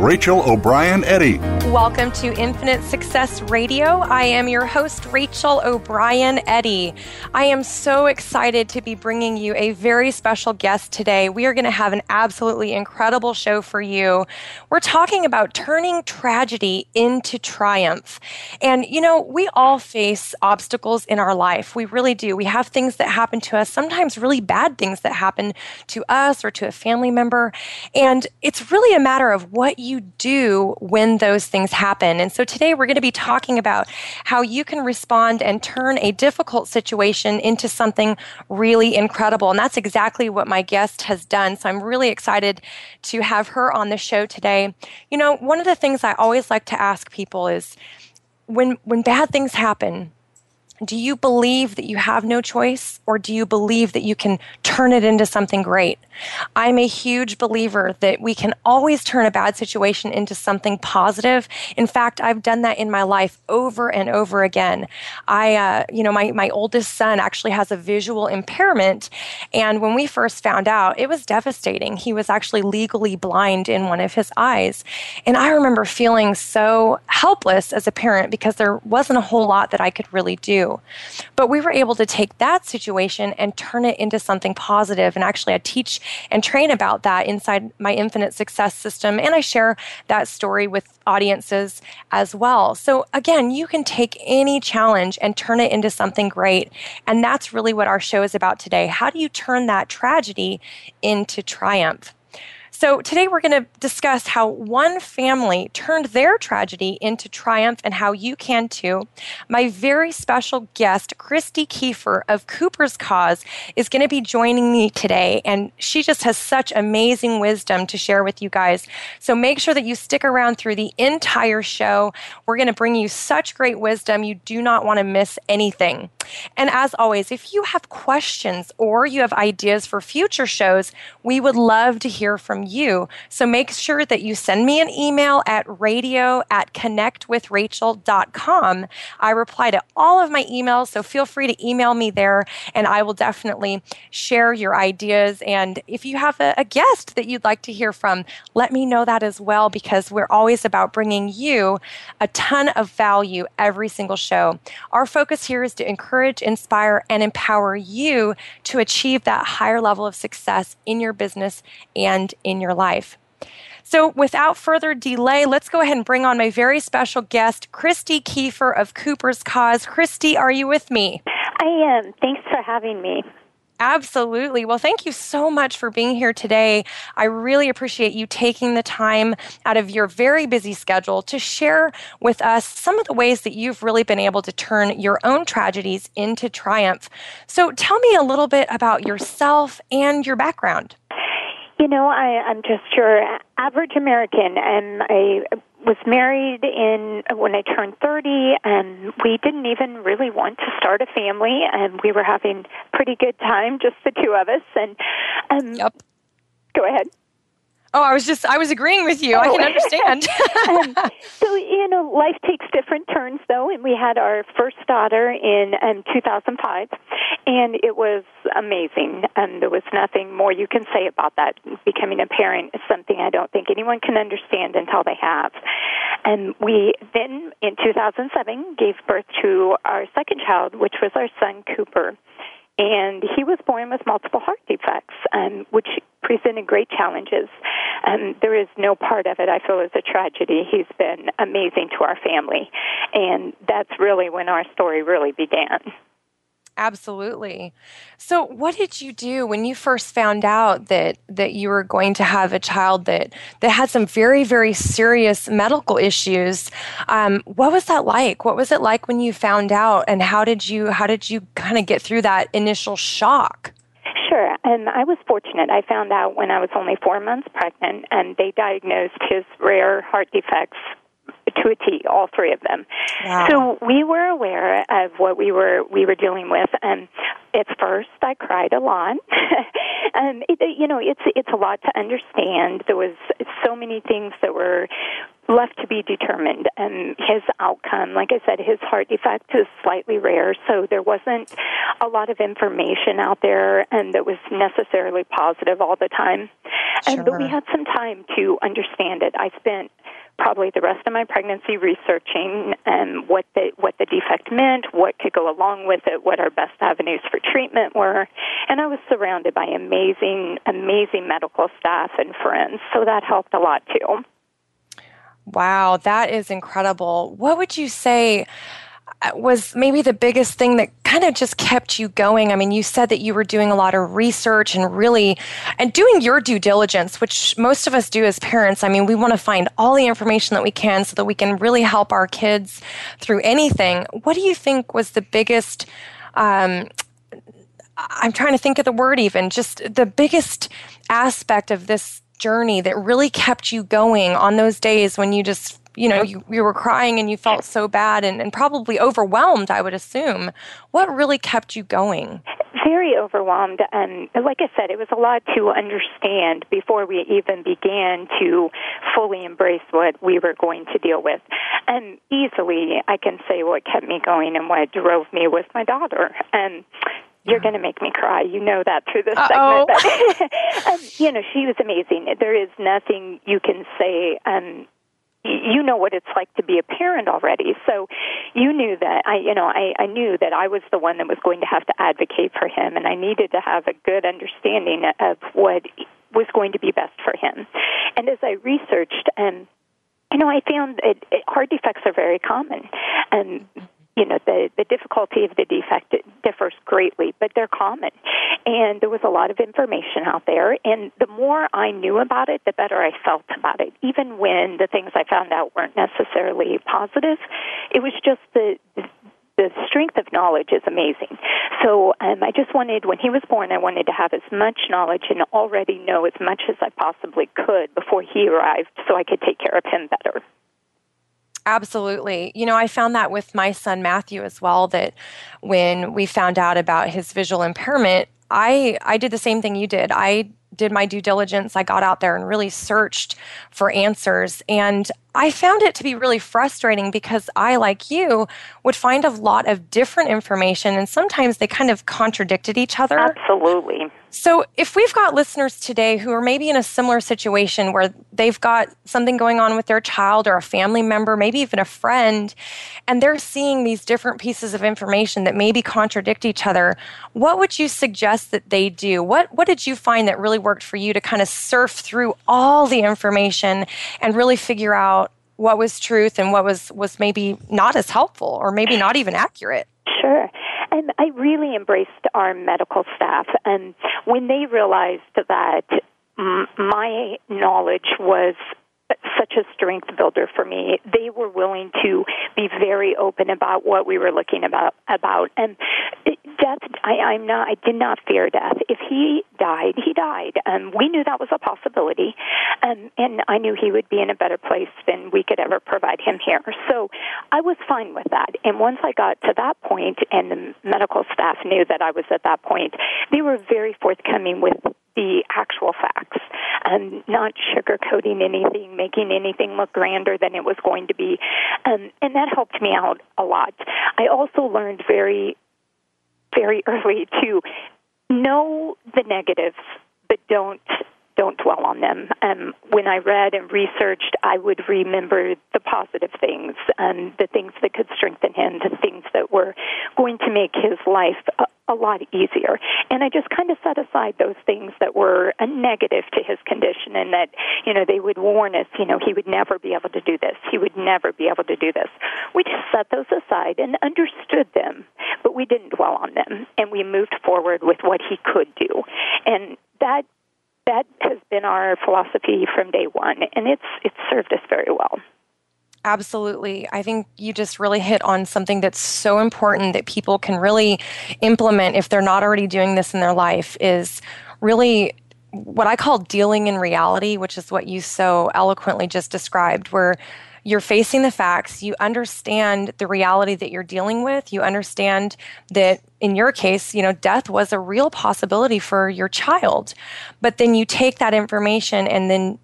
Rachel O'Brien Eddy. Welcome to Infinite Success Radio. I am your host, Rachel O'Brien Eddy. I am so excited to be bringing you a very special guest today. We are going to have an absolutely incredible show for you. We're talking about turning tragedy into triumph. And, you know, we all face obstacles in our life. We really do. We have things that happen to us, sometimes really bad things that happen to us or to a family member. And it's really a matter of what you you do when those things happen? And so today we're going to be talking about how you can respond and turn a difficult situation into something really incredible. And that's exactly what my guest has done. So I'm really excited to have her on the show today. You know, one of the things I always like to ask people is when when bad things happen, do you believe that you have no choice or do you believe that you can turn it into something great? I'm a huge believer that we can always turn a bad situation into something positive. In fact, I've done that in my life over and over again. I, uh, you know, my, my oldest son actually has a visual impairment. And when we first found out, it was devastating. He was actually legally blind in one of his eyes. And I remember feeling so helpless as a parent because there wasn't a whole lot that I could really do. But we were able to take that situation and turn it into something positive. And actually, I teach and train about that inside my Infinite Success System. And I share that story with audiences as well. So, again, you can take any challenge and turn it into something great. And that's really what our show is about today. How do you turn that tragedy into triumph? So, today we're going to discuss how one family turned their tragedy into triumph and how you can too. My very special guest, Christy Kiefer of Cooper's Cause, is going to be joining me today, and she just has such amazing wisdom to share with you guys. So, make sure that you stick around through the entire show. We're going to bring you such great wisdom. You do not want to miss anything. And as always, if you have questions or you have ideas for future shows, we would love to hear from you. So make sure that you send me an email at radio at connectwithrachel.com. I reply to all of my emails, so feel free to email me there and I will definitely share your ideas. And if you have a, a guest that you'd like to hear from, let me know that as well because we're always about bringing you a ton of value every single show. Our focus here is to encourage, inspire, and empower you to achieve that higher level of success in your business and in your life. So, without further delay, let's go ahead and bring on my very special guest, Christy Kiefer of Cooper's Cause. Christy, are you with me? I am. Thanks for having me. Absolutely. Well, thank you so much for being here today. I really appreciate you taking the time out of your very busy schedule to share with us some of the ways that you've really been able to turn your own tragedies into triumph. So, tell me a little bit about yourself and your background. You know, I, I'm just your average American, and I was married in when I turned 30, and we didn't even really want to start a family, and we were having pretty good time, just the two of us. And um, yep. Go ahead. Oh, I was just, I was agreeing with you. Oh. I can understand. um, so, you know, life takes different turns, though, and we had our first daughter in um, 2005, and it was amazing. And there was nothing more you can say about that. Becoming a parent is something I don't think anyone can understand until they have. And we then, in 2007, gave birth to our second child, which was our son, Cooper and he was born with multiple heart defects, um, which presented great challenges. Um, there is no part of it I feel is a tragedy. He's been amazing to our family, and that's really when our story really began. Absolutely. So, what did you do when you first found out that that you were going to have a child that that had some very very serious medical issues? Um, what was that like? What was it like when you found out, and how did you how did you kind of get through that initial shock? Sure. And I was fortunate. I found out when I was only four months pregnant, and they diagnosed his rare heart defects to a T, all three of them. Wow. So we were aware of what we were we were dealing with, and at first I cried a lot. um, it, you know, it's it's a lot to understand. There was so many things that were left to be determined. And his outcome, like I said, his heart defect is slightly rare, so there wasn't a lot of information out there and that was necessarily positive all the time. Sure. And but we had some time to understand it. I spent probably the rest of my pregnancy researching um, what the what the defect meant, what could go along with it, what our best avenues for treatment were, and I was surrounded by amazing, amazing medical staff and friends, so that helped a lot too. Wow, that is incredible. What would you say? Was maybe the biggest thing that kind of just kept you going? I mean, you said that you were doing a lot of research and really and doing your due diligence, which most of us do as parents. I mean, we want to find all the information that we can so that we can really help our kids through anything. What do you think was the biggest um, I'm trying to think of the word even, just the biggest aspect of this journey that really kept you going on those days when you just you know, you, you were crying and you felt so bad and, and probably overwhelmed, I would assume. What really kept you going? Very overwhelmed. And like I said, it was a lot to understand before we even began to fully embrace what we were going to deal with. And easily, I can say what kept me going and what drove me was my daughter. And you're going to make me cry. You know that through this Uh-oh. segment. But, um, you know, she was amazing. There is nothing you can say um, you know what it's like to be a parent already. So you knew that I, you know, I, I knew that I was the one that was going to have to advocate for him, and I needed to have a good understanding of what was going to be best for him. And as I researched, um, you know, I found that heart defects are very common, and you know the the difficulty of the defect differs greatly, but they're common. And there was a lot of information out there, and the more I knew about it, the better I felt about it. Even when the things I found out weren't necessarily positive, it was just the, the the strength of knowledge is amazing. So um, I just wanted, when he was born, I wanted to have as much knowledge and already know as much as I possibly could before he arrived so I could take care of him better. Absolutely. You know, I found that with my son Matthew as well that when we found out about his visual impairment, I I did the same thing you did. I did my due diligence. I got out there and really searched for answers. And I found it to be really frustrating because I, like you, would find a lot of different information and sometimes they kind of contradicted each other. Absolutely. So, if we've got listeners today who are maybe in a similar situation where they've got something going on with their child or a family member, maybe even a friend, and they're seeing these different pieces of information that maybe contradict each other, what would you suggest that they do? What what did you find that really worked for you to kind of surf through all the information and really figure out what was truth and what was was maybe not as helpful or maybe not even accurate? Sure. And I really embraced our medical staff. And when they realized that my knowledge was such a strength builder for me. They were willing to be very open about what we were looking about about and death. I, I'm not. I did not fear death. If he died, he died. Um, we knew that was a possibility, um, and I knew he would be in a better place than we could ever provide him here. So I was fine with that. And once I got to that point, and the medical staff knew that I was at that point, they were very forthcoming with the actual facts and not sugarcoating anything, making anything look grander than it was going to be. Um, and that helped me out a lot. I also learned very, very early to know the negatives, but don't don't dwell on them. Um, when I read and researched, I would remember the positive things, um, the things that could strengthen him, the things that were going to make his life a, a lot easier. And I just kind of set aside those things that were a negative to his condition and that, you know, they would warn us, you know, he would never be able to do this. He would never be able to do this. We just set those aside and understood them, but we didn't dwell on them. And we moved forward with what he could do. And that that has been our philosophy from day one, and it's it's served us very well. Absolutely. I think you just really hit on something that's so important that people can really implement if they're not already doing this in their life is really what I call dealing in reality, which is what you so eloquently just described, where you're facing the facts, you understand the reality that you're dealing with, you understand that in your case, you know, death was a real possibility for your child. But then you take that information and then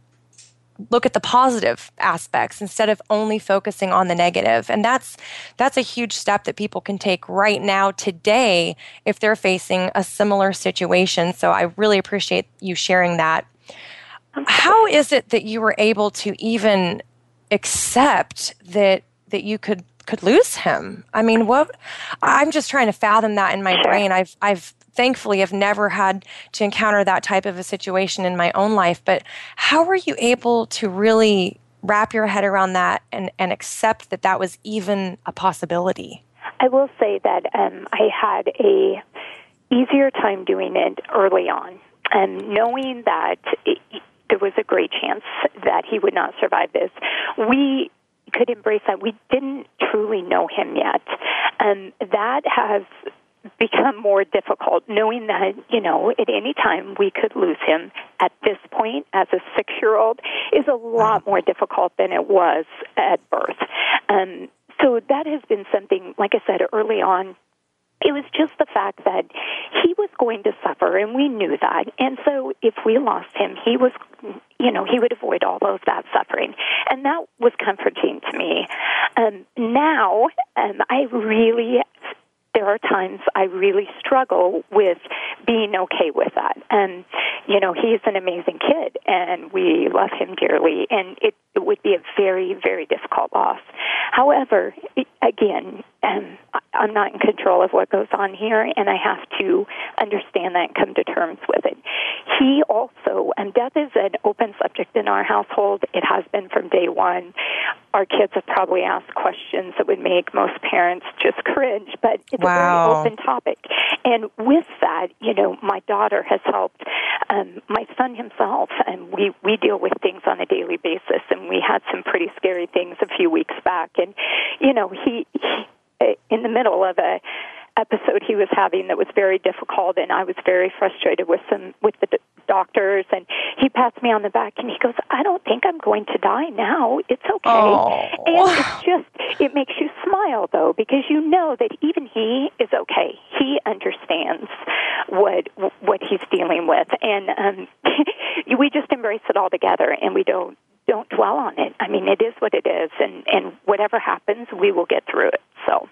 look at the positive aspects instead of only focusing on the negative. And that's that's a huge step that people can take right now today if they're facing a similar situation. So i really appreciate you sharing that. How is it that you were able to even accept that that you could could lose him. I mean, what I'm just trying to fathom that in my brain. I've I've thankfully have never had to encounter that type of a situation in my own life, but how were you able to really wrap your head around that and, and accept that that was even a possibility? I will say that um, I had a easier time doing it early on, and knowing that it, there was a great chance that he would not survive this. We could embrace that. We didn't truly know him yet. And that has become more difficult knowing that, you know, at any time we could lose him at this point as a six year old is a lot more difficult than it was at birth. Um, so that has been something, like I said early on, it was just the fact that he was going to suffer and we knew that and so if we lost him he was you know he would avoid all of that suffering and that was comforting to me um now um i really there are times I really struggle with being okay with that. And, you know, he's an amazing kid and we love him dearly and it, it would be a very, very difficult loss. However, again, um, I'm not in control of what goes on here and I have to understand that and come to terms with it. He also, and death is an open subject in our household. It has been from day one. Our kids have probably asked questions that would make most parents just cringe, but it's wow. a very open topic. And with that, you know, my daughter has helped um, my son himself, and we we deal with things on a daily basis. And we had some pretty scary things a few weeks back, and you know, he, he in the middle of a episode he was having that was very difficult and I was very frustrated with some with the doctors and he pats me on the back and he goes I don't think I'm going to die now. It's okay. Oh. and it's just it makes you smile though because you know that even he is okay. He understands what what he's dealing with. And um we just embrace it all together and we don't don't dwell on it. I mean it is what it is and and whatever happens we will get through it so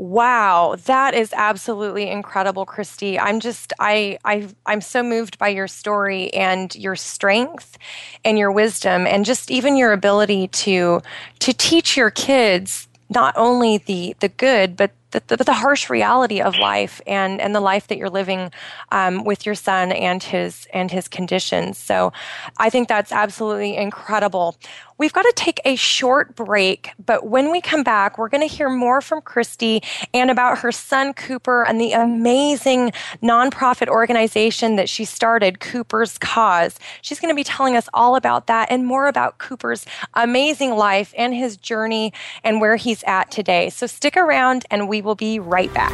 Wow, that is absolutely incredible, Christy. I'm just I I I'm so moved by your story and your strength and your wisdom and just even your ability to to teach your kids not only the the good but the, the, the, harsh reality of life and, and the life that you're living um, with your son and his and his conditions. So I think that's absolutely incredible. We've got to take a short break, but when we come back, we're going to hear more from Christy and about her son Cooper and the amazing nonprofit organization that she started, Cooper's Cause. She's going to be telling us all about that and more about Cooper's amazing life and his journey and where he's at today. So stick around and we will be right back.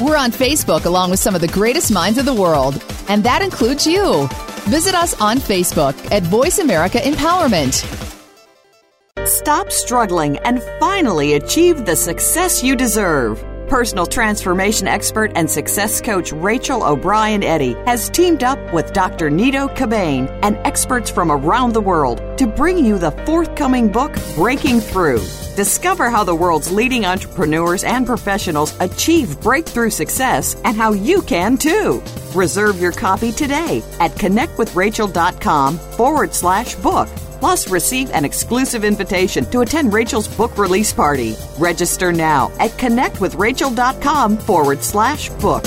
We're on Facebook along with some of the greatest minds of the world, and that includes you. Visit us on Facebook at Voice America Empowerment. Stop struggling and finally achieve the success you deserve. Personal transformation expert and success coach Rachel O'Brien Eddy has teamed up with Dr. Nido Qubein and experts from around the world to bring you the forthcoming book, Breaking Through. Discover how the world's leading entrepreneurs and professionals achieve breakthrough success and how you can too. Reserve your copy today at connectwithrachel.com forward slash book Plus, receive an exclusive invitation to attend Rachel's book release party. Register now at connectwithrachel.com forward slash book.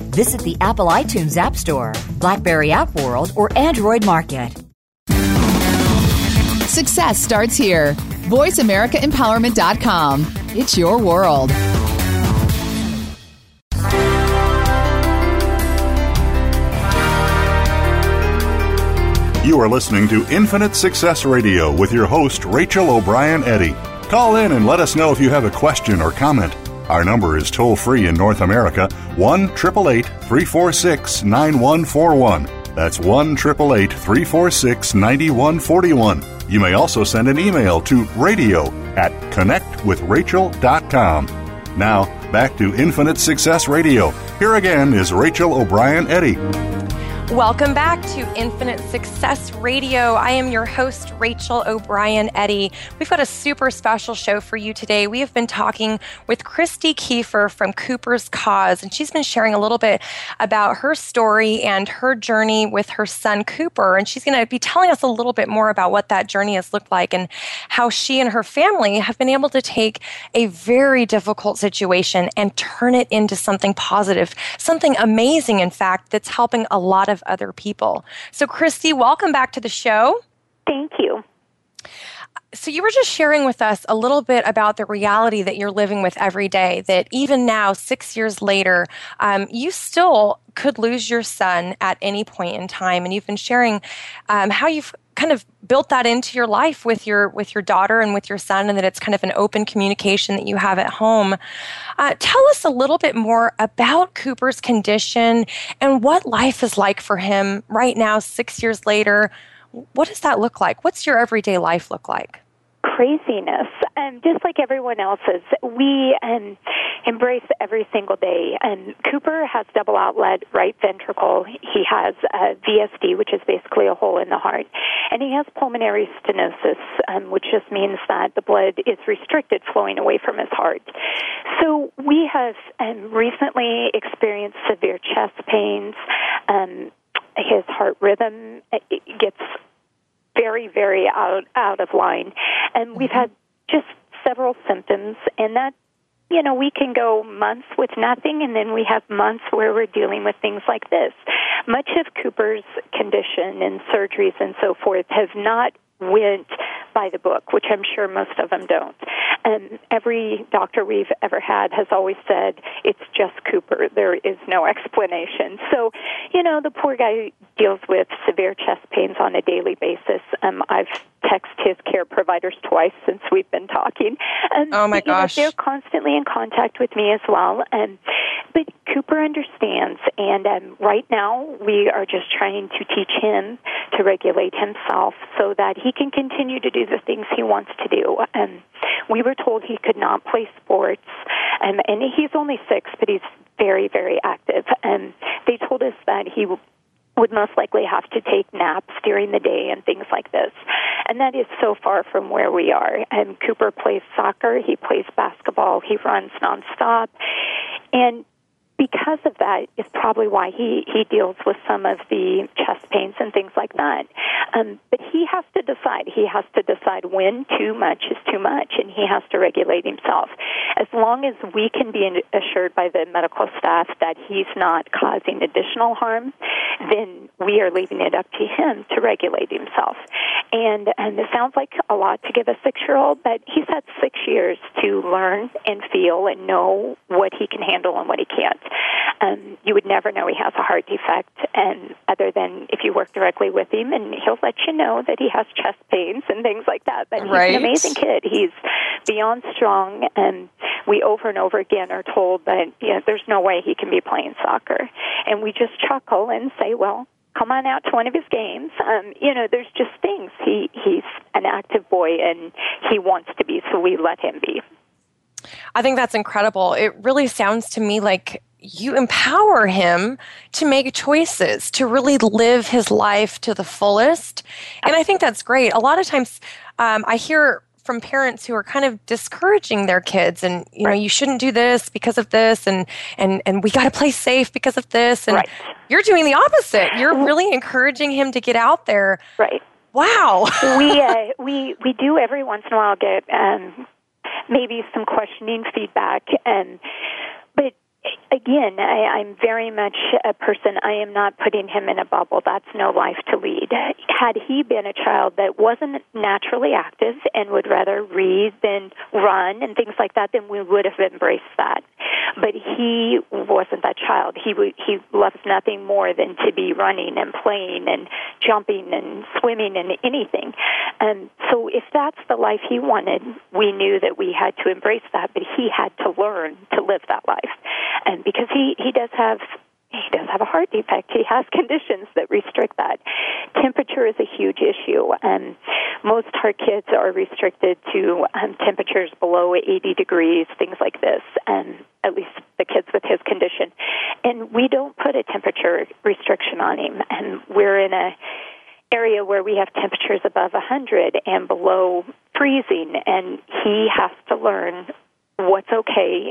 Visit the Apple iTunes App Store, Blackberry App World, or Android Market. Success starts here. VoiceAmericaEmpowerment.com. It's your world. You are listening to Infinite Success Radio with your host, Rachel O'Brien Eddy. Call in and let us know if you have a question or comment. Our number is toll free in North America 1 346 9141. That's 1 346 9141. You may also send an email to radio at connectwithrachel.com. Now, back to Infinite Success Radio. Here again is Rachel O'Brien Eddy. Welcome back to Infinite Success Radio. I am your host, Rachel O'Brien Eddy. We've got a super special show for you today. We have been talking with Christy Kiefer from Cooper's Cause, and she's been sharing a little bit about her story and her journey with her son, Cooper. And she's going to be telling us a little bit more about what that journey has looked like and how she and her family have been able to take a very difficult situation and turn it into something positive, something amazing, in fact, that's helping a lot of other people. So, Christy, welcome back to the show. Thank you. So, you were just sharing with us a little bit about the reality that you're living with every day, that even now, six years later, um, you still could lose your son at any point in time. And you've been sharing um, how you've kind of built that into your life with your with your daughter and with your son and that it's kind of an open communication that you have at home. Uh, tell us a little bit more about cooper's condition and what life is like for him right now six years later. What does that look like? What's your everyday life look like craziness, um, just like everyone else's. We um, embrace every single day. And Cooper has double outlet right ventricle. He has a VSD, which is basically a hole in the heart, and he has pulmonary stenosis, um, which just means that the blood is restricted flowing away from his heart. So we have um, recently experienced severe chest pains. Um, his heart rhythm gets very, very out out of line, and we've mm-hmm. had just several symptoms, and that you know, we can go months with nothing, and then we have months where we're dealing with things like this. Much of Cooper's condition and surgeries and so forth have not went by the book, which I'm sure most of them don't. And every doctor we've ever had has always said it's just Cooper. There is no explanation. So, you know, the poor guy deals with severe chest pains on a daily basis. Um, I've texted his care providers twice since we've been talking. And, oh my gosh! Know, they're constantly in contact with me as well. And but Cooper understands, and um, right now we are just trying to teach him to regulate himself so that he can continue to do the things he wants to do. And we were told he could not play sports, um, and he's only six, but he's very, very active. And they told us that he would most likely have to take naps during the day and things like this. And that is so far from where we are. And Cooper plays soccer, he plays basketball, he runs nonstop. And because of that is probably why he, he deals with some of the chest pains and things like that. Um, but he has to decide. He has to decide when too much is too much, and he has to regulate himself. As long as we can be assured by the medical staff that he's not causing additional harm, then we are leaving it up to him to regulate himself. And and it sounds like a lot to give a six year old, but he's had six years to learn and feel and know what he can handle and what he can't. Um, you would never know he has a heart defect, and other than if you work directly with him, and he'll let you know that he has chest pains and things like that. But he's right. an amazing kid. He's beyond strong, and we over and over again are told that you know, there's no way he can be playing soccer, and we just chuckle and say, well come on out to one of his games. Um, you know, there's just things. He he's an active boy and he wants to be, so we let him be. I think that's incredible. It really sounds to me like you empower him to make choices, to really live his life to the fullest. And I think that's great. A lot of times um, I hear from parents who are kind of discouraging their kids and you know you shouldn't do this because of this and and and we got to play safe because of this and right. you're doing the opposite you're really encouraging him to get out there right wow we uh, we we do every once in a while get um maybe some questioning feedback and but again, I, I'm very much a person. I am not putting him in a bubble. That's no life to lead. Had he been a child that wasn't naturally active and would rather read than run and things like that, then we would have embraced that. But he wasn't that child. He he loves nothing more than to be running and playing and jumping and swimming and anything. And so, if that's the life he wanted, we knew that we had to embrace that. But he had to learn to live that life and because he he does have he does have a heart defect. He has conditions that restrict that. Temperature is a huge issue. and most heart kids are restricted to um, temperatures below 80 degrees, things like this, and at least the kids with his condition. And we don't put a temperature restriction on him. And we're in a area where we have temperatures above 100 and below freezing, and he has to learn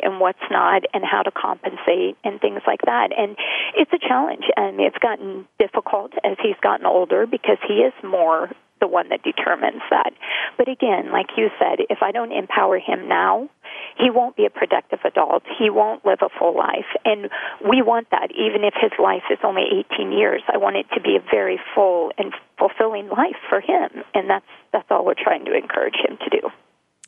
and what's not and how to compensate and things like that. And it's a challenge and it's gotten difficult as he's gotten older because he is more the one that determines that. But again, like you said, if I don't empower him now, he won't be a productive adult. He won't live a full life. And we want that, even if his life is only 18 years. I want it to be a very full and fulfilling life for him. And that's, that's all we're trying to encourage him to do.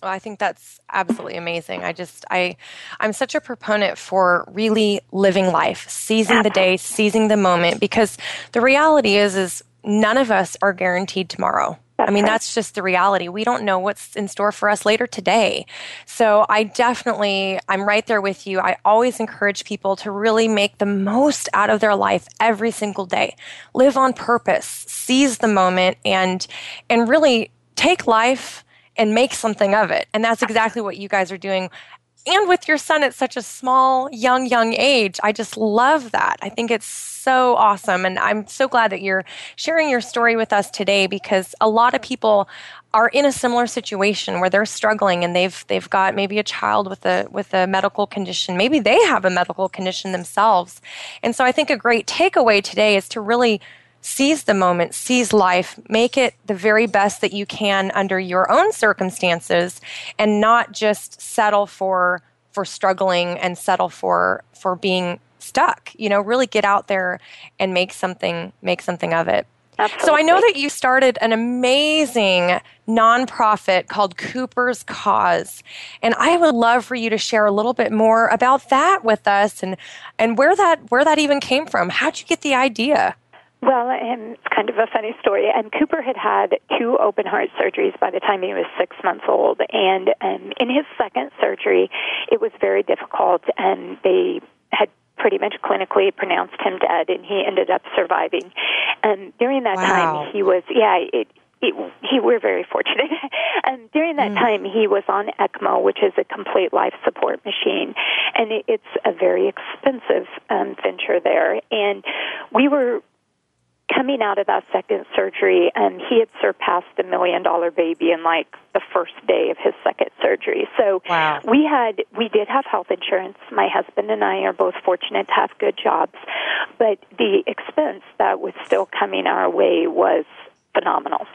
Well, I think that's absolutely amazing. I just I I'm such a proponent for really living life, seizing the day, seizing the moment because the reality is is none of us are guaranteed tomorrow. I mean, that's just the reality. We don't know what's in store for us later today. So I definitely, I'm right there with you. I always encourage people to really make the most out of their life every single day. Live on purpose, seize the moment, and, and really take life and make something of it. And that's exactly what you guys are doing. And with your son at such a small, young, young age, I just love that. I think it's so awesome. And I'm so glad that you're sharing your story with us today because a lot of people are in a similar situation where they're struggling and they've they've got maybe a child with a with a medical condition maybe they have a medical condition themselves and so i think a great takeaway today is to really seize the moment, seize life, make it the very best that you can under your own circumstances and not just settle for for struggling and settle for for being stuck. You know, really get out there and make something make something of it. Absolutely. So I know that you started an amazing nonprofit called Cooper's Cause. And I would love for you to share a little bit more about that with us and and where that where that even came from. How'd you get the idea? Well, and it's kind of a funny story. And Cooper had had two open heart surgeries by the time he was six months old. And um, in his second surgery, it was very difficult, and they had pretty much clinically pronounced him dead, and he ended up surviving. And during that wow. time, he was, yeah, it, it, he, we're very fortunate. and during that mm. time, he was on ECMO, which is a complete life support machine, and it, it's a very expensive um, venture there. And we were coming out of that second surgery, and he had surpassed the million dollar baby in like the first day of his second surgery. So wow. we had we did have health insurance. My husband and I are both fortunate to have good jobs, but the expense that was still coming our way was phenomenal.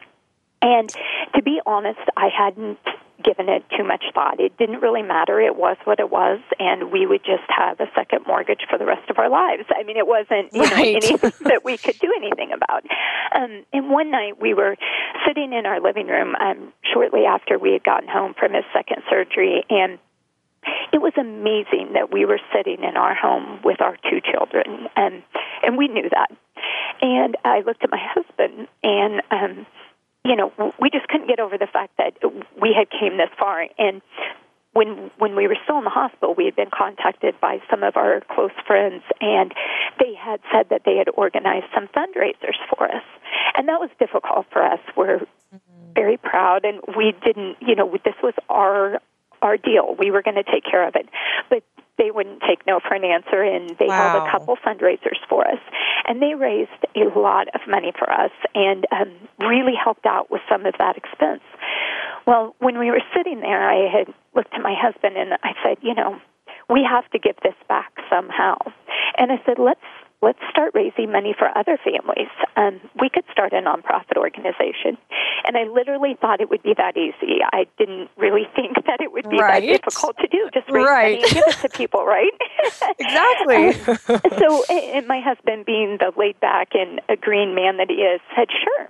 And to be honest, I hadn't given it too much thought. It didn't really matter. It was what it was, and we would just have a second mortgage for the rest of our lives. I mean, it wasn't you right. know anything that we could do anything about. Um, and one night we were sitting in our living room um, shortly after we had gotten home from his second surgery, and it was amazing that we were sitting in our home with our two children, and and we knew that. And I looked at my husband, and um, you know, we just couldn't get over the fact that we had came this far. And when when we were still in the hospital, we had been contacted by some of our close friends, and they had said that they had organized some fundraisers for us, and that was difficult for us. We're mm-hmm. very proud, and we didn't, you know, this was our our deal. We were going to take care of it. But they wouldn't take no for an answer, and they wow. held a couple fundraisers for us. And they raised a lot of money for us and um, really helped out with some of that expense. Well, when we were sitting there, I had looked at my husband and I said, you know, we have to give this back somehow. And I said, let's let's start raising money for other families. Um, we could start a nonprofit organization. And I literally thought it would be that easy. I didn't really think that it would be right. that difficult to do. Just raise right. money and give it to people, right? exactly. um, so, and my husband, being the laid back and a green man that he is, said, sure.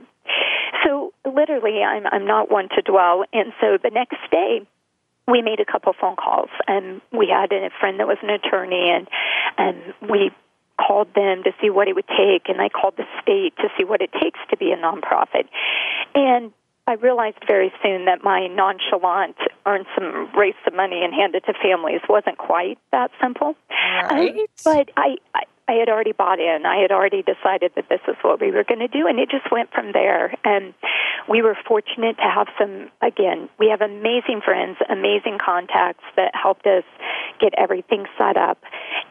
So literally, I'm I'm not one to dwell, and so the next day we made a couple phone calls and we had a friend that was an attorney and and we called them to see what it would take, and I called the state to see what it takes to be a nonprofit. And I realized very soon that my nonchalant earn some, raise some money and hand it to families wasn't quite that simple. Right. Um, but I, I I had already bought in. I had already decided that this is what we were going to do, and it just went from there. And we were fortunate to have some. Again, we have amazing friends, amazing contacts that helped us get everything set up.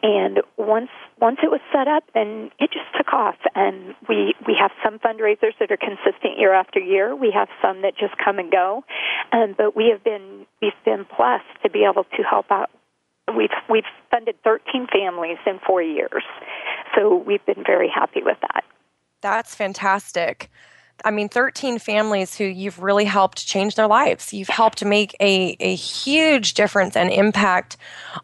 And once once it was set up, then it just took off. And we we have some fundraisers that are consistent year after year. We have some that just come and go. Um, but we have been we've been blessed to be able to help out We've we've funded 13 families in four years, so we've been very happy with that. That's fantastic. I mean, 13 families who you've really helped change their lives. You've helped make a, a huge difference and impact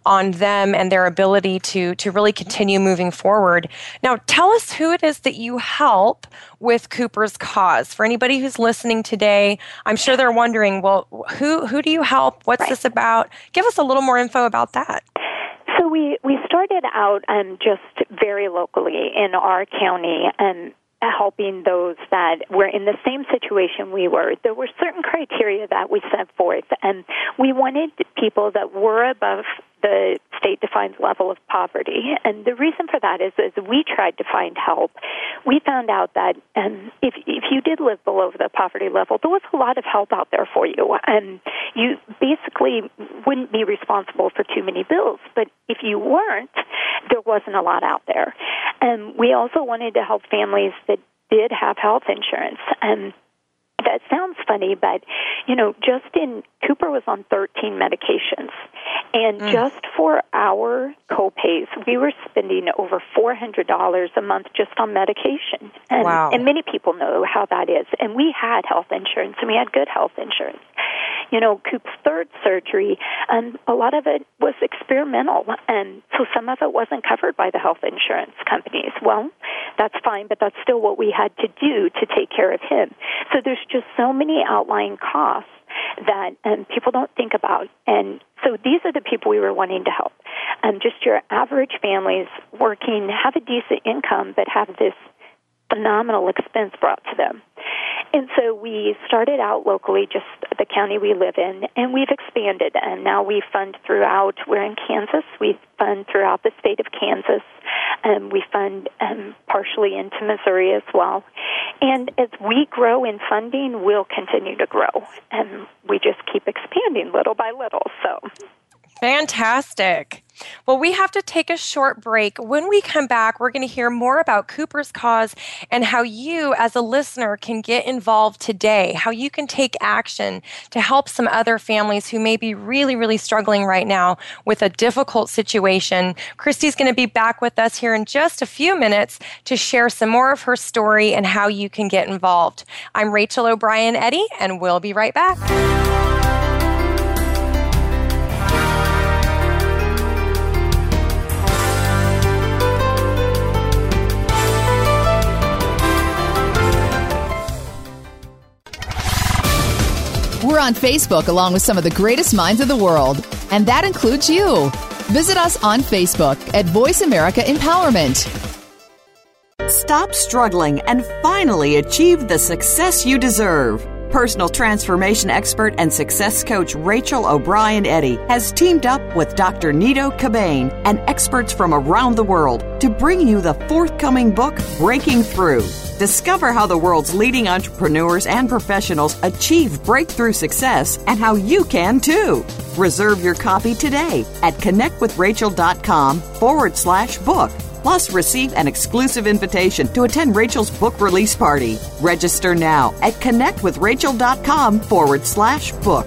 on them and their ability to, to really continue moving forward. Now, tell us who it is that you help with Cooper's Cause. For anybody who's listening today, I'm sure they're wondering, well, who, who do you help? What's right. this about? Give us a little more info about that. So we, we started out um, just very locally in our county, and helping those that were in the same situation we were. There were certain criteria that we set forth, and we wanted people that were above the state defines level of poverty. And the reason for that is, as we tried to find help, we found out that um, if if you did live below the poverty level, there was a lot of help out there for you, and you basically wouldn't be responsible for too many bills. But if you weren't, there wasn't a lot out there. And we also wanted to help families that did have health insurance. And that sounds funny, but you know, Justin Cooper was on 13 medications, and mm. just for our copays, we were spending over $400 a month just on medication. And, wow. and many people know how that is. And we had health insurance, and we had good health insurance. You know, Coop's third surgery, and a lot of it was experimental, and so some of it wasn't covered by the health insurance companies. Well, that's fine, but that's still what we had to do to take care of him. So there's just so many outlying costs that um, people don't think about. And so these are the people we were wanting to help. Um, just your average families working, have a decent income, but have this phenomenal expense brought to them. And so we started out locally, just the county we live in, and we've expanded. And now we fund throughout, we're in Kansas, we fund throughout the state of Kansas, and we fund um, partially into Missouri as well. And as we grow in funding, we'll continue to grow. And we just keep expanding little by little. So Fantastic. Well, we have to take a short break. When we come back, we're going to hear more about Cooper's Cause and how you, as a listener, can get involved today, how you can take action to help some other families who may be really, really struggling right now with a difficult situation. Christy's going to be back with us here in just a few minutes to share some more of her story and how you can get involved. I'm Rachel O'Brien Eddy, and we'll be right back. On Facebook along with some of the greatest minds of the world, and that includes you. Visit us on Facebook at Voice America Empowerment. Stop struggling and finally achieve the success you deserve. Personal transformation expert and success coach Rachel O'Brien Eddy has teamed up with Dr. Nido Qubein and experts from around the world to bring you the forthcoming book, Breaking Through. Discover how the world's leading entrepreneurs and professionals achieve breakthrough success and how you can too. Reserve your copy today at connectwithrachel.com forward slash book Plus, receive an exclusive invitation to attend Rachel's book release party. Register now at connectwithrachel.com forward slash book.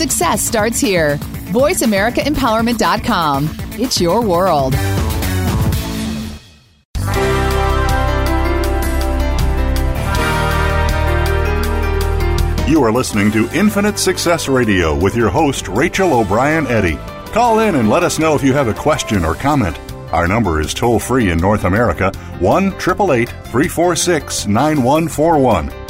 Success starts here. VoiceAmericaEmpowerment.com. It's your world. You are listening to Infinite Success Radio with your host, Rachel O'Brien Eddy. Call in and let us know if you have a question or comment. Our number is toll free in North America 1 888 346 9141.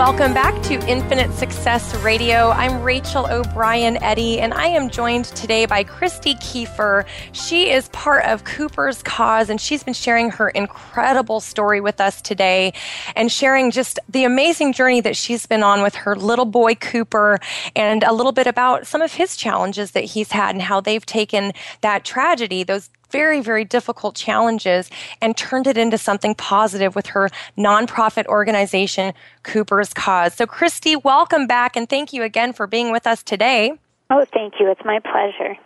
Welcome back to Infinite Success Radio. I'm Rachel O'Brien Eddy, and I am joined today by Christy Kiefer. She is part of Cooper's Cause, and she's been sharing her incredible story with us today and sharing just the amazing journey that she's been on with her little boy Cooper and a little bit about some of his challenges that he's had and how they've taken that tragedy, those very, very difficult challenges and turned it into something positive with her nonprofit organization, Cooper's Cause. So, Christy, welcome back and thank you again for being with us today. Oh, thank you. It's my pleasure.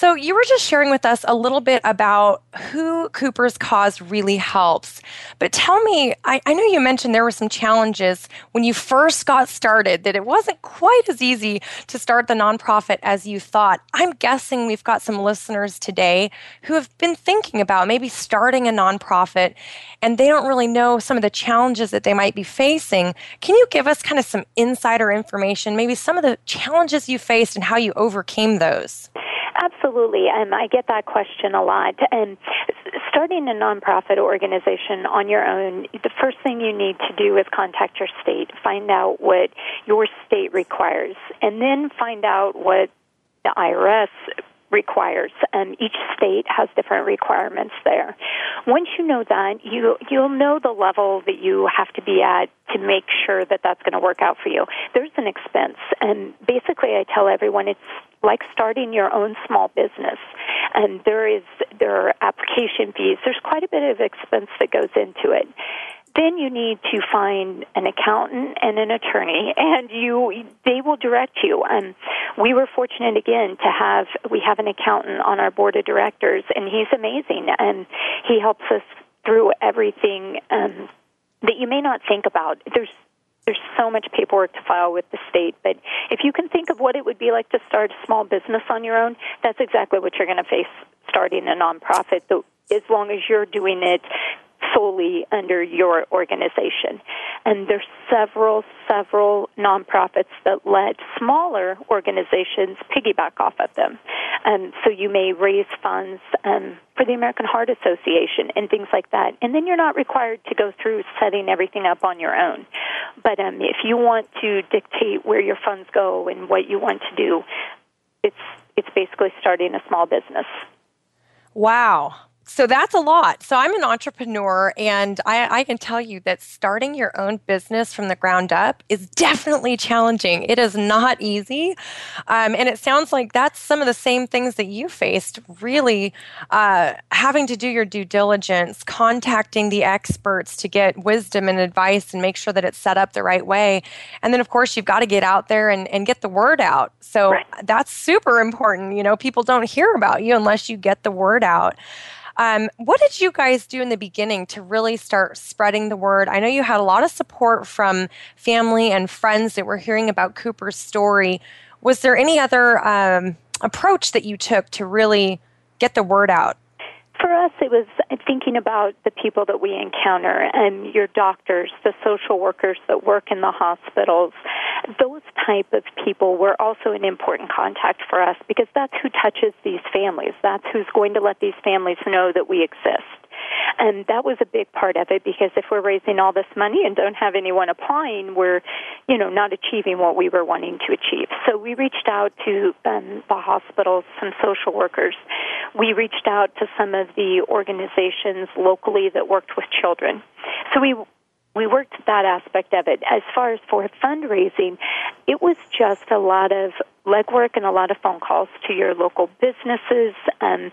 So, you were just sharing with us a little bit about who Cooper's Cause really helps. But tell me, I, I, know you mentioned there were some challenges when you first got started, that it wasn't quite as easy to start the nonprofit as you thought. I'm guessing we've got some listeners today who have been thinking about maybe starting a nonprofit and they don't really know some of the challenges that they might be facing. Can you give us kind of some insider information, maybe some of the challenges you faced and how you overcame those? Absolutely. Um, I get that question a lot. And starting a nonprofit organization on your own, the first thing you need to do is contact your state, find out what your state requires, and then find out what the IRS requires. Um, each state has different requirements there. Once you know that, you you'll know the level that you have to be at to make sure that that's going to work out for you. There's an expense, and basically, I tell everyone it's like starting your own small business. And there is there are application fees. There's quite a bit of expense that goes into it. Then you need to find an accountant and an attorney, and you they will direct you. And we were fortunate again to have we have an accountant on our board of directors, and he's amazing, and he helps us through everything um, that you may not think about. There's there's so much paperwork to file with the state, but if you can think of what it would be like to start a small business on your own, that's exactly what you're going to face starting a nonprofit. As long as you're doing it solely under your organization. And there's several, several nonprofits that let smaller organizations piggyback off of them. And so you may raise funds um, for the American Heart Association and things like that. And then you're not required to go through setting everything up on your own. But um, if you want to dictate where your funds go and what you want to do, it's it's basically starting a small business. Wow so that's a lot. So I'm an entrepreneur, and I, I, can tell you that starting your own business from the ground up is definitely challenging. It is not easy. Um, and it sounds like that's some of the same things that you faced really uh, having to do your due diligence, contacting the experts to get wisdom and advice and make sure that it's set up the right way. And then, of course, you've got to get out there and, and get the word out. So right. that's super important. You know, people don't hear about you unless you get the word out. Um, what did you guys do in the beginning to really start spreading the word? I know you had a lot of support from family and friends that were hearing about Cooper's story. Was there any other um, approach that you took to really get the word out? For us, it was thinking about the people that we encounter and your doctors, the social workers that work in the hospitals. Those type of people were also an important contact for us because that's who touches these families. That's who's going to let these families know that we exist. And that was a big part of it because if we're raising all this money and don't have anyone applying, we're, you know, not achieving what we were wanting to achieve. So we reached out to um, the hospitals, some social workers. We reached out to some of the organizations locally that worked with children. So we we worked that aspect of it. As far as for fundraising, it was just a lot of legwork and a lot of phone calls to your local businesses, um,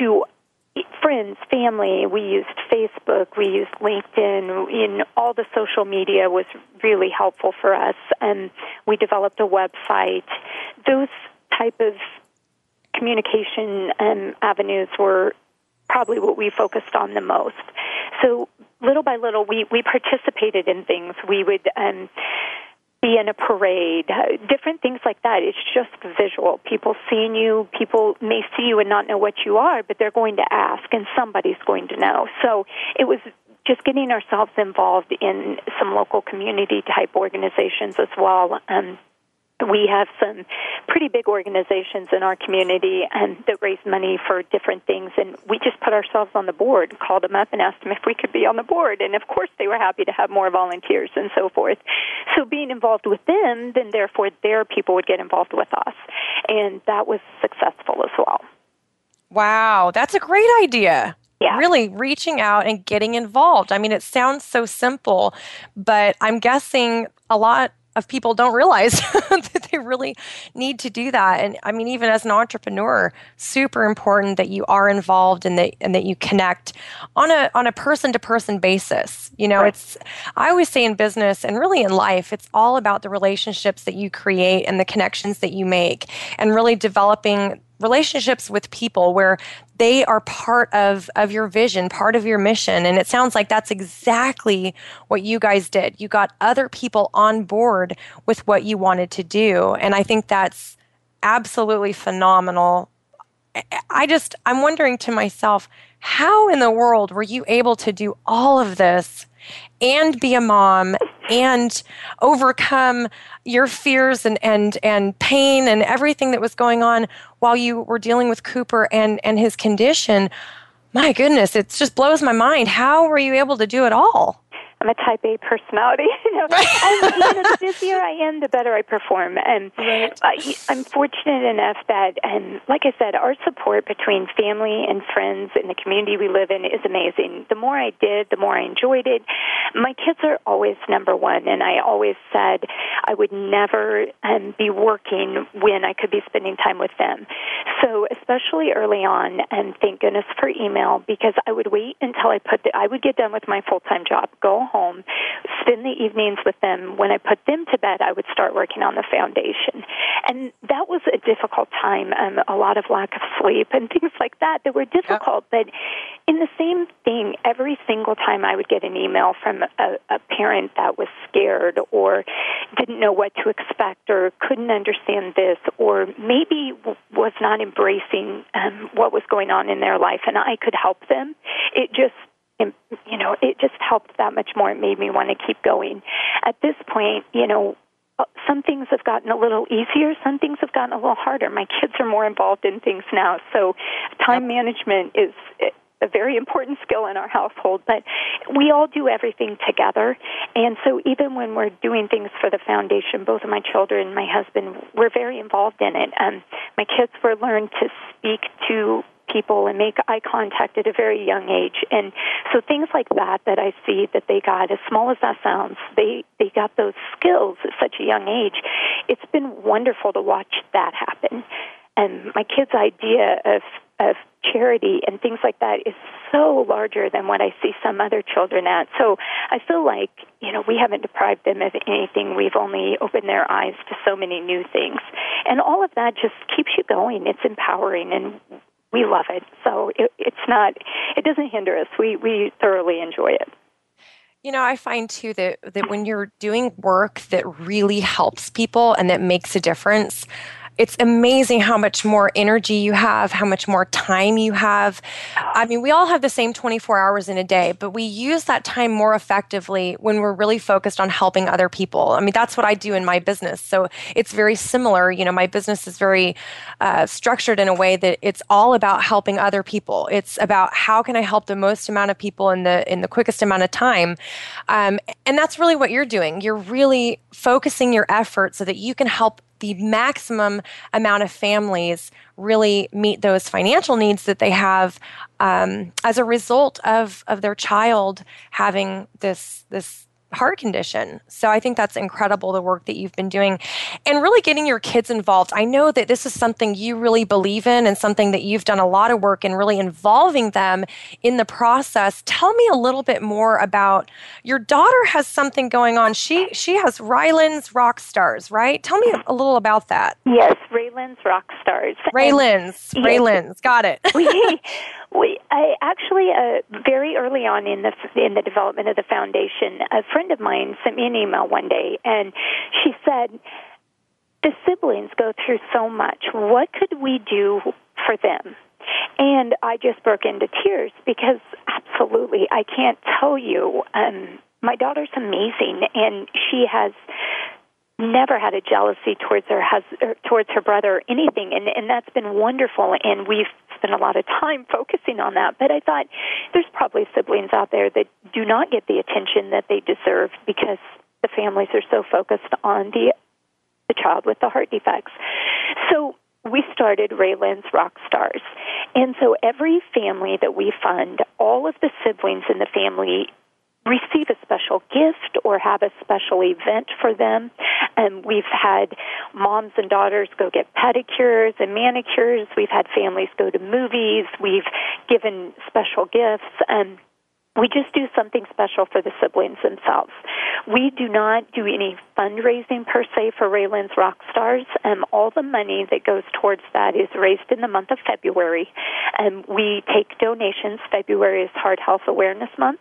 to friends, family. We used Facebook, we used LinkedIn. In all the social media was really helpful for us, and we developed a website. Those type of communication um, avenues were probably what we focused on the most. So little by little, we we participated in things. We would. Um, be in a parade, different things like that. It's just visual. People seeing you, people may see you and not know what you are, but they're going to ask, and somebody's going to know. So it was just getting ourselves involved in some local community type organizations as well. Um, we have some pretty big organizations in our community and that raise money for different things and we just put ourselves on the board called them up and asked them if we could be on the board and of course they were happy to have more volunteers and so forth so being involved with them then therefore their people would get involved with us and that was successful as well wow that's a great idea yeah. really reaching out and getting involved. I mean, it sounds so simple, but I'm guessing a lot of people don't realize that they really need to do that and i mean even as an entrepreneur super important that you are involved and that and that you connect on a on a person to person basis you know right. it's i always say in business and really in life it's all about the relationships that you create and the connections that you make and really developing relationships with people where they are part of of your vision, part of your mission. And it sounds like that's exactly what you guys did. You got other people on board with what you wanted to do. And I think that's absolutely phenomenal. I just I'm wondering to myself, how in the world were you able to do all of this and be a mom and overcome your fears and, and, and pain and everything that was going on while you were dealing with Cooper and, and his condition. My goodness, it just blows my mind. How were you able to do it all? I'm a type A personality. you know, and, you know, the busier I am, the better I perform. And right. I, I'm fortunate enough that, and like I said, our support between family and friends in the community we live in is amazing. The more I did, the more I enjoyed it. My kids are always number one, and I always said I would never um, be working when I could be spending time with them. So, especially early on, and thank goodness for email because I would wait until I put the, I would get done with my full time job, go home, spend the evenings with them. When I put them to bed, I would start working on the foundation. And that was a difficult time, um, a lot of lack of sleep and things like that that were difficult. But in the same thing, every single time I would get an email from a, a parent that was scared or didn't know what to expect or couldn't understand this or maybe was not embracing um, what was going on in their life and I could help them, it just you know, it just helped that much more. It made me want to keep going. At this point, you know, uh, some things have gotten a little easier, some things have gotten a little harder. My kids are more involved in things now, so time management is a very important skill in our household, but we all do everything together. And so even when we're doing things for the foundation, both of my children and my husband, we're very involved in it. Um, my kids were learned to speak to people and make eye contact at a very young age. And so things like that that I see that they got, as small as that sounds, they, they got those skills at such a young age. It's been wonderful to watch that happen. And my kids' idea of of charity and things like that is so larger than what I see some other children at. So I feel like, you know, we haven't deprived them of anything. We've only opened their eyes to so many new things. And all of that just keeps you going. It's empowering and we love it. So it, it's not, it doesn't hinder us. We, we thoroughly enjoy it. You know, I find too that, that when you're doing work that really helps people and that makes a difference, it's amazing how much more energy you have, how much more time you have. I mean, we all have the same 24 hours in a day, but we use that time more effectively when we're really focused on helping other people. I mean, that's what I do in my business. So it's very similar. You know, my business is very uh, structured in a way that it's all about helping other people. It's about how can I help the most amount of people in the in the quickest amount of time, um, and that's really what you're doing. You're really focusing your effort so that you can help the maximum amount of families really meet those financial needs that they have um, as a result of of their child having this this heart condition. So I think that's incredible the work that you've been doing and really getting your kids involved. I know that this is something you really believe in and something that you've done a lot of work in really involving them in the process. Tell me a little bit more about your daughter has something going on. She she has Ryland's Rock Stars, right? Tell me a little about that. Yes, Raylan's Rock Stars. Raylan's. And, Raylan's. Yes, got it. we we I actually uh, very early on in the in the development of the foundation, a friend of mine sent me an email one day, and she said, "The siblings go through so much. What could we do for them?" And I just broke into tears because absolutely, I can't tell you. Um, my daughter's amazing, and she has never had a jealousy towards her husband, er, towards her brother, or anything, and and that's been wonderful. And we've spent a lot of time focusing on that. But I thought there's probably siblings out there that do not get the attention that they deserve because the families are so focused on the the child with the heart defects. So we started Raylan's Rock Stars. And so every family that we fund, all of the siblings in the family receive a special gift or have a special event for them. And we've had moms and daughters go get pedicures and manicures. We've had families go to movies. We've given special gifts. And we just do something special for the siblings themselves. We do not do any fundraising per se for Raylan's Rock Stars. Um, all the money that goes towards that is raised in the month of February. And we take donations. February is Heart Health Awareness Month.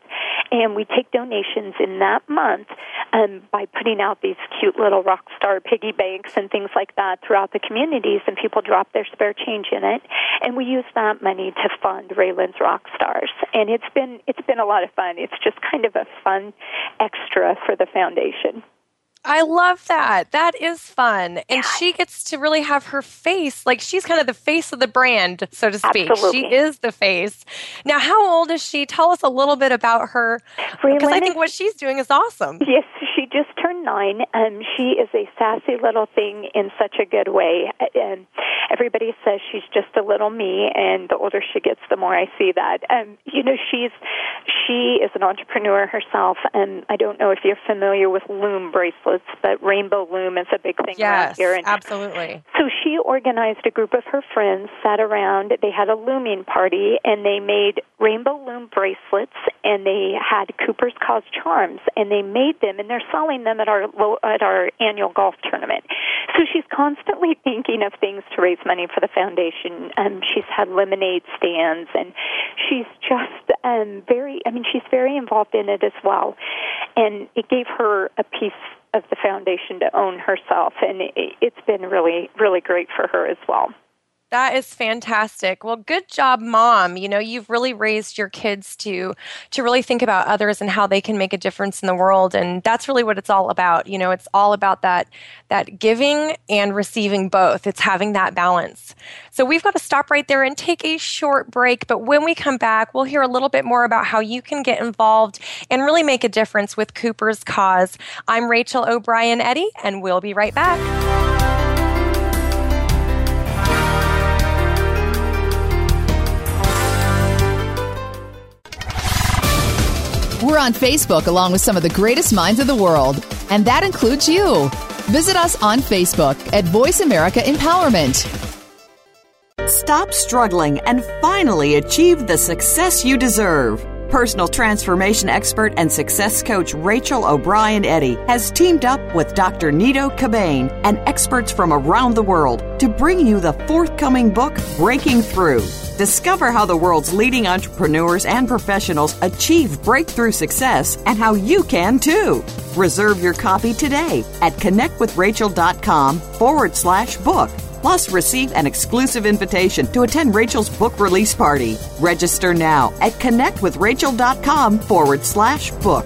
And we take donations in that month um, by putting out these cute little rock star piggy banks and things like that throughout the communities. And people drop their spare change in it. And we use that money to fund Raylan's Rock Stars. And it's been, it's been a lot of fun. It's just kind of a fun extra for the foundation. I love that. That is fun. And yeah. she gets to really have her face, like she's kind of the face of the brand, so to speak. Absolutely. She is the face. Now, how old is she? Tell us a little bit about her. Because I think what she's doing is awesome. Yes, she just turned nine. and she is a sassy little thing in such a good way. And everybody says she's just a little me, and the older she gets, the more I see that. And, you know, she's, she is an entrepreneur herself, and I don't know if you're familiar with loom bracelets but Rainbow Loom is a big thing yes, around here. And absolutely. So she organized a group of her friends, sat around, they had a looming party, and they made Rainbow Loom bracelets, and they had Cooper's Cause charms, and they made them, and they're selling them at our at our annual golf tournament. So she's constantly thinking of things to raise money for the foundation. Um, she's had lemonade stands, and she's just um, very. I mean, she's very involved in it as well, and it gave her a piece of the foundation to own herself, and it's been really, really great for her as well. That is fantastic. Well, good job, mom. You know, you've really raised your kids to to really think about others and how they can make a difference in the world, and that's really what it's all about. You know, it's all about that that giving and receiving both. It's having that balance. So we've got to stop right there and take a short break, but when we come back, we'll hear a little bit more about how you can get involved and really make a difference with Cooper's cause. I'm Rachel O'Brien Eddy, and we'll be right back. We're on Facebook along with some of the greatest minds of the world, and that includes you. Visit us on Facebook at Voice America Empowerment. Stop struggling and finally achieve the success you deserve. Personal transformation expert and success coach Rachel O'Brien Eddy has teamed up with Dr. Nido Qubein and experts from around the world to bring you the forthcoming book, Breaking Through. Discover how the world's leading entrepreneurs and professionals achieve breakthrough success and how you can too. Reserve your copy today at connectwithrachel.com forward slash book. Plus, receive an exclusive invitation to attend Rachel's book release party. Register now at connectwithrachel.com forward slash book.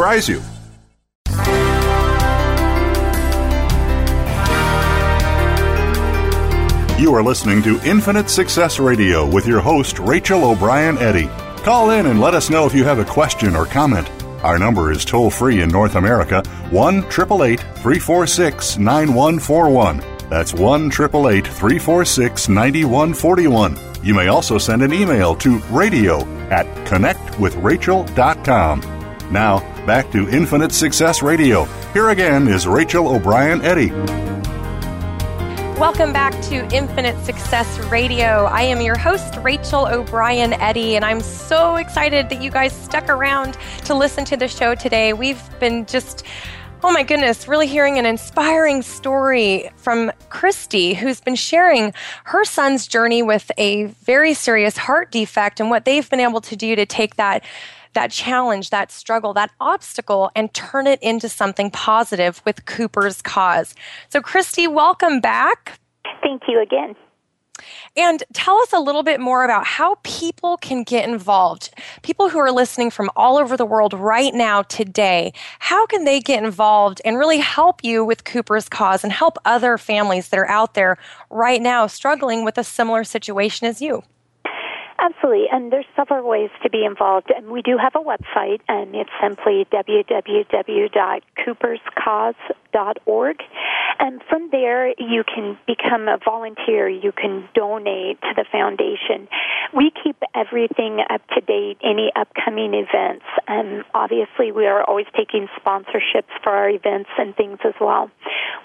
surprise you. You are listening to Infinite Success Radio with your host, Rachel O'Brien Eddy. Call in and let us know if you have a question or comment. Our number is toll free in North America 1 888 346 9141. That's 1 888 346 9141. You may also send an email to radio at connectwithrachel.com. Now, back to Infinite Success Radio. Here again is Rachel O'Brien Eddy. Welcome back to Infinite Success Radio. I am your host, Rachel O'Brien Eddy, and I'm so excited that you guys stuck around to listen to the show today. We've been just Oh my goodness, really hearing an inspiring story from Christy, who's been sharing her son's journey with a very serious heart defect and what they've been able to do to take that that challenge, that struggle, that obstacle, and turn it into something positive with Cooper's Cause. So, Christy, welcome back. Thank you again. And tell us a little bit more about how people can get involved. People who are listening from all over the world right now, today, how can they get involved and really help you with Cooper's cause and help other families that are out there right now struggling with a similar situation as you? Absolutely, and there's several ways to be involved. And we do have a website, and it's simply www.cooperscause.org. And from there, you can become a volunteer. You can donate to the foundation. We keep everything up to date, any upcoming events. And obviously, we are always taking sponsorships for our events and things as well.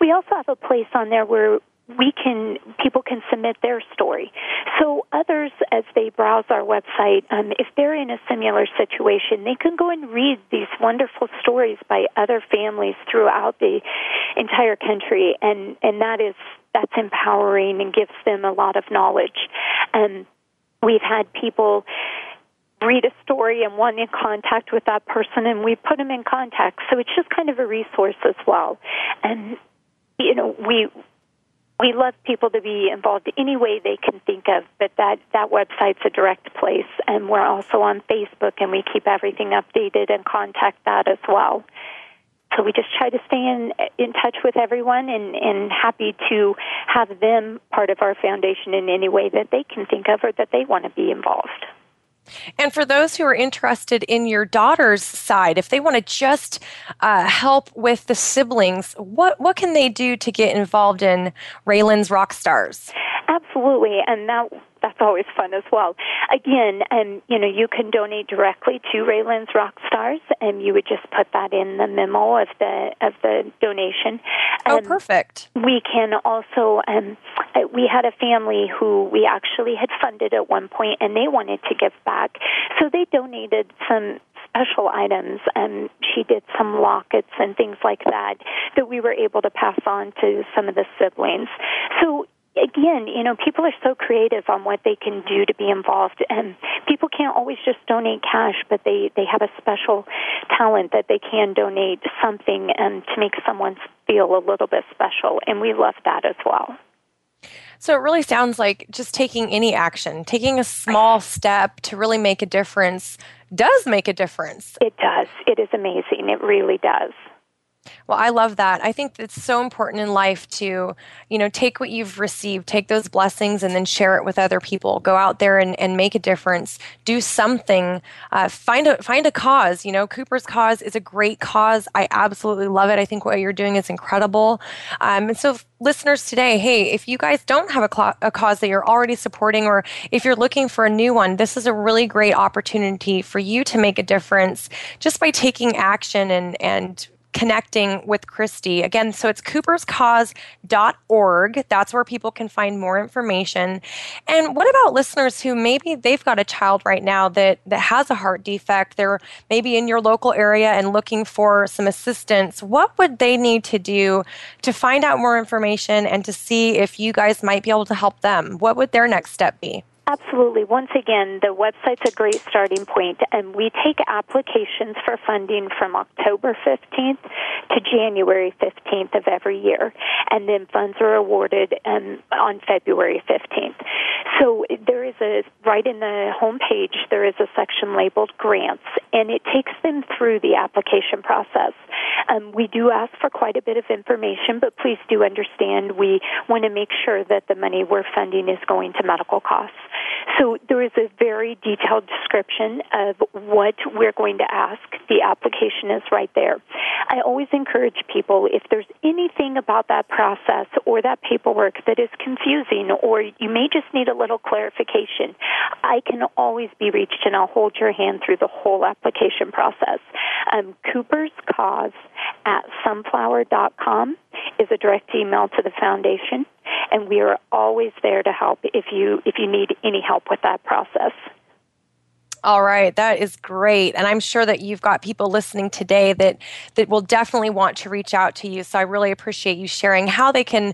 We also have a place on there where we can people can submit their story. So others, as they browse our website, um, if they're in a similar situation, they can go and read these wonderful stories by other families throughout the entire country, and and that is that's empowering and gives them a lot of knowledge. And we've had people read a story and want in contact with that person and we put them in contact so it's just kind of a resource as well and you know we we love people to be involved any way they can think of, but that, that website's a direct place. And we're also on Facebook and we keep everything updated and contact that as well. So we just try to stay in, in touch with everyone and, and happy to have them part of our foundation in any way that they can think of or that they want to be involved. And for those who are interested in your daughter's side, if they want to just uh, help with the siblings, what what can they do to get involved in Raylan's Rock Stars? Absolutely, and that that's always fun as well. Again, um, you know, you can donate directly to Raylan's Rock Stars, and you would just put that in the memo of the of the donation. Oh, perfect. We can also. Um, we had a family who we actually had funded at one point, and they wanted to give back, so they donated some special items and she did some lockets and things like that that we were able to pass on to some of the siblings. So again, you know, people are so creative on what they can do to be involved, and people can't always just donate cash, but they they have a special talent that they can donate something and to make someone feel a little bit special, and we love that as well. So it really sounds like just taking any action, taking a small step to really make a difference does make a difference. It does. It is amazing. It really does. Well, I love that. I think it's so important in life to, you know, take what you've received, take those blessings, and then share it with other people. Go out there and, and make a difference. Do something. Uh, find a find a cause. You know, Cooper's cause is a great cause. I absolutely love it. I think what you're doing is incredible. Um, and so, listeners today, hey, if you guys don't have a, cl- a cause that you're already supporting, or if you're looking for a new one, this is a really great opportunity for you to make a difference just by taking action and and connecting with Christy. Again, so it's cooperscause.org. That's where people can find more information. And what about listeners who maybe they've got a child right now that, that has a heart defect? They're maybe in your local area and looking for some assistance. What would they need to do to find out more information and to see if you guys might be able to help them? What would their next step be? Absolutely. Once again, the website's a great starting point, and we take applications for funding from October 15th to January 15th of every year, and then funds are awarded um, on February 15th. So there is a, right in the homepage, there is a section labeled grants, and it takes them through the application process. Um, we do ask for quite a bit of information, but please do understand we want to make sure that the money we're funding is going to medical costs. So there is a very detailed description of what we're going to ask. The application is right there. I always encourage people if there's anything about that process or that paperwork that is confusing or you may just need a little clarification, I can always be reached and I'll hold your hand through the whole application process. Um, Cooper's Cause at sunflower.com is a direct email to the foundation and we are always there to help if you if you need any help with that process. All right, that is great. And I'm sure that you've got people listening today that that will definitely want to reach out to you. So I really appreciate you sharing how they can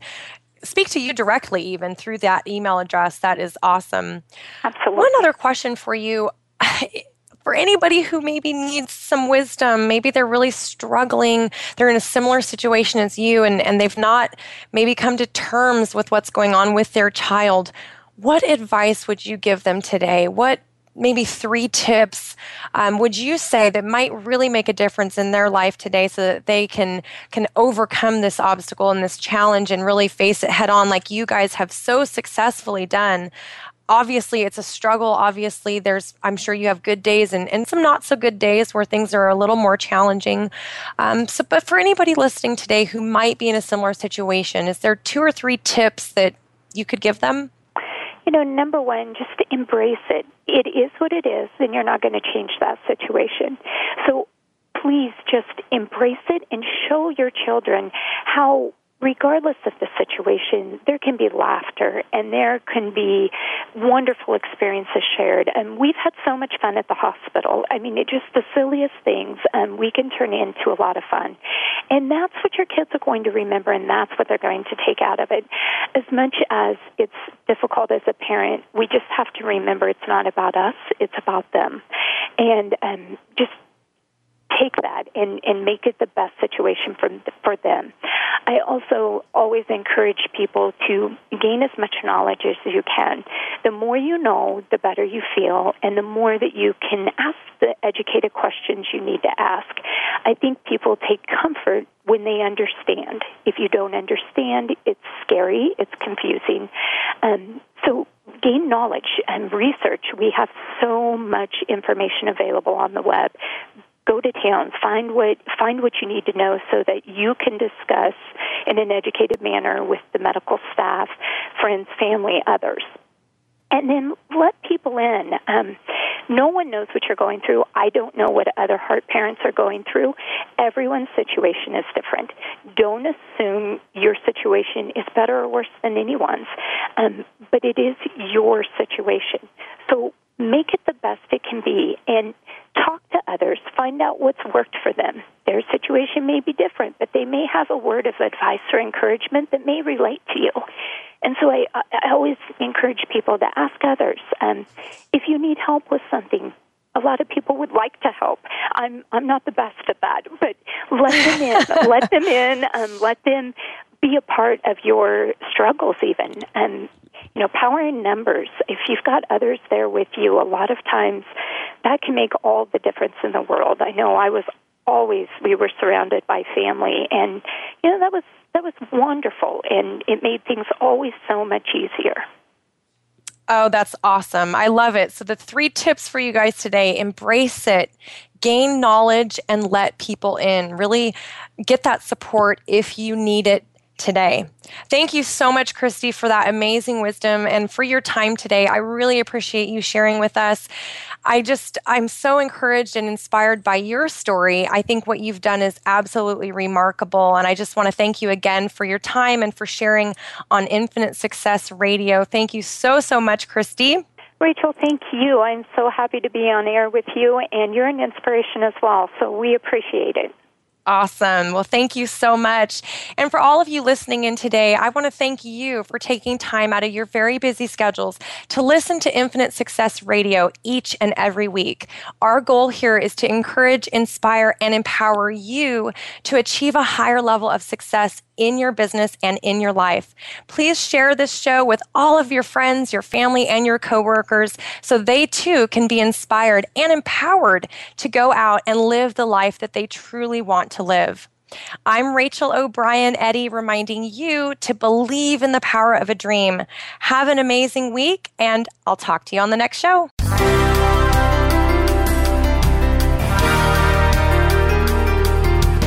speak to you directly even through that email address. That is awesome. Absolutely. One other question for you for anybody who maybe needs some wisdom, maybe they're really struggling, they're in a similar situation as you, and, and they've not maybe come to terms with what's going on with their child, what advice would you give them today? What maybe three tips um, would you say that might really make a difference in their life today so that they can can overcome this obstacle and this challenge and really face it head on like you guys have so successfully done obviously it's a struggle obviously there's i'm sure you have good days and, and some not so good days where things are a little more challenging um, so but for anybody listening today who might be in a similar situation is there two or three tips that you could give them you know, number one, just embrace it. It is what it is, and you're not going to change that situation. So please just embrace it and show your children how regardless of the situation, there can be laughter and there can be wonderful experiences shared. And we've had so much fun at the hospital. I mean, it just the silliest things um, we can turn into a lot of fun. And that's what your kids are going to remember, and that's what they're going to take out of it. As much as it's difficult as a parent, we just have to remember it's not about us, it's about them. And um, just take that and, and make it the best situation for, for them. I also always encourage people to gain as much knowledge as you can. The more you know, the better you feel, and the more that you can ask the educated questions you need to ask. I think people take comfort when they understand. If you don't understand, it's scary, it's confusing. Um, so gain knowledge and research. We have so much information available on the web go to town, find what find what you need to know so that you can discuss in an educated manner with the medical staff, friends, family, others. And then let people in. Um, no one knows what you're going through. I don't know what other heart parents are going through. Everyone's situation is different. Don't assume your situation is better or worse than anyone's, um, but it is your situation. So make it the best it can be and talk to others find out what's worked for them their situation may be different but they may have a word of advice or encouragement that may relate to you and so i, I always encourage people to ask others um, if you need help with something a lot of people would like to help. I'm I'm not the best at that, but let them in. let them in. Um, let them be a part of your struggles, even. And you know, power in numbers. If you've got others there with you, a lot of times that can make all the difference in the world. I know I was always we were surrounded by family and you know that was that was wonderful and it made things always so much easier. Oh, that's awesome. I love it. So, the three tips for you guys today embrace it, gain knowledge, and let people in. Really get that support if you need it today. Thank you so much, Christy, for that amazing wisdom and for your time today. I really appreciate you sharing with us. I just, I'm so encouraged and inspired by your story. I think what you've done is absolutely remarkable. And I just want to thank you again for your time and for sharing on Infinite Success Radio. Thank you so, so much, Christy. Rachel, thank you. I'm so happy to be on air with you, and you're an inspiration as well. So we appreciate it. Awesome. Well, thank you so much. And for all of you listening in today, I want to thank you for taking time out of your very busy schedules to listen to Infinite Success Radio each and every week. Our goal here is to encourage, inspire, and empower you to achieve a higher level of success in your business and in your life. Please share this show with all of your friends, your family, and your coworkers so they too can be inspired and empowered to go out and live the life that they truly want to live. I'm Rachel O'Brien Eddy, reminding you to believe in the power of a dream. Have an amazing week, and I'll talk to you on the next show.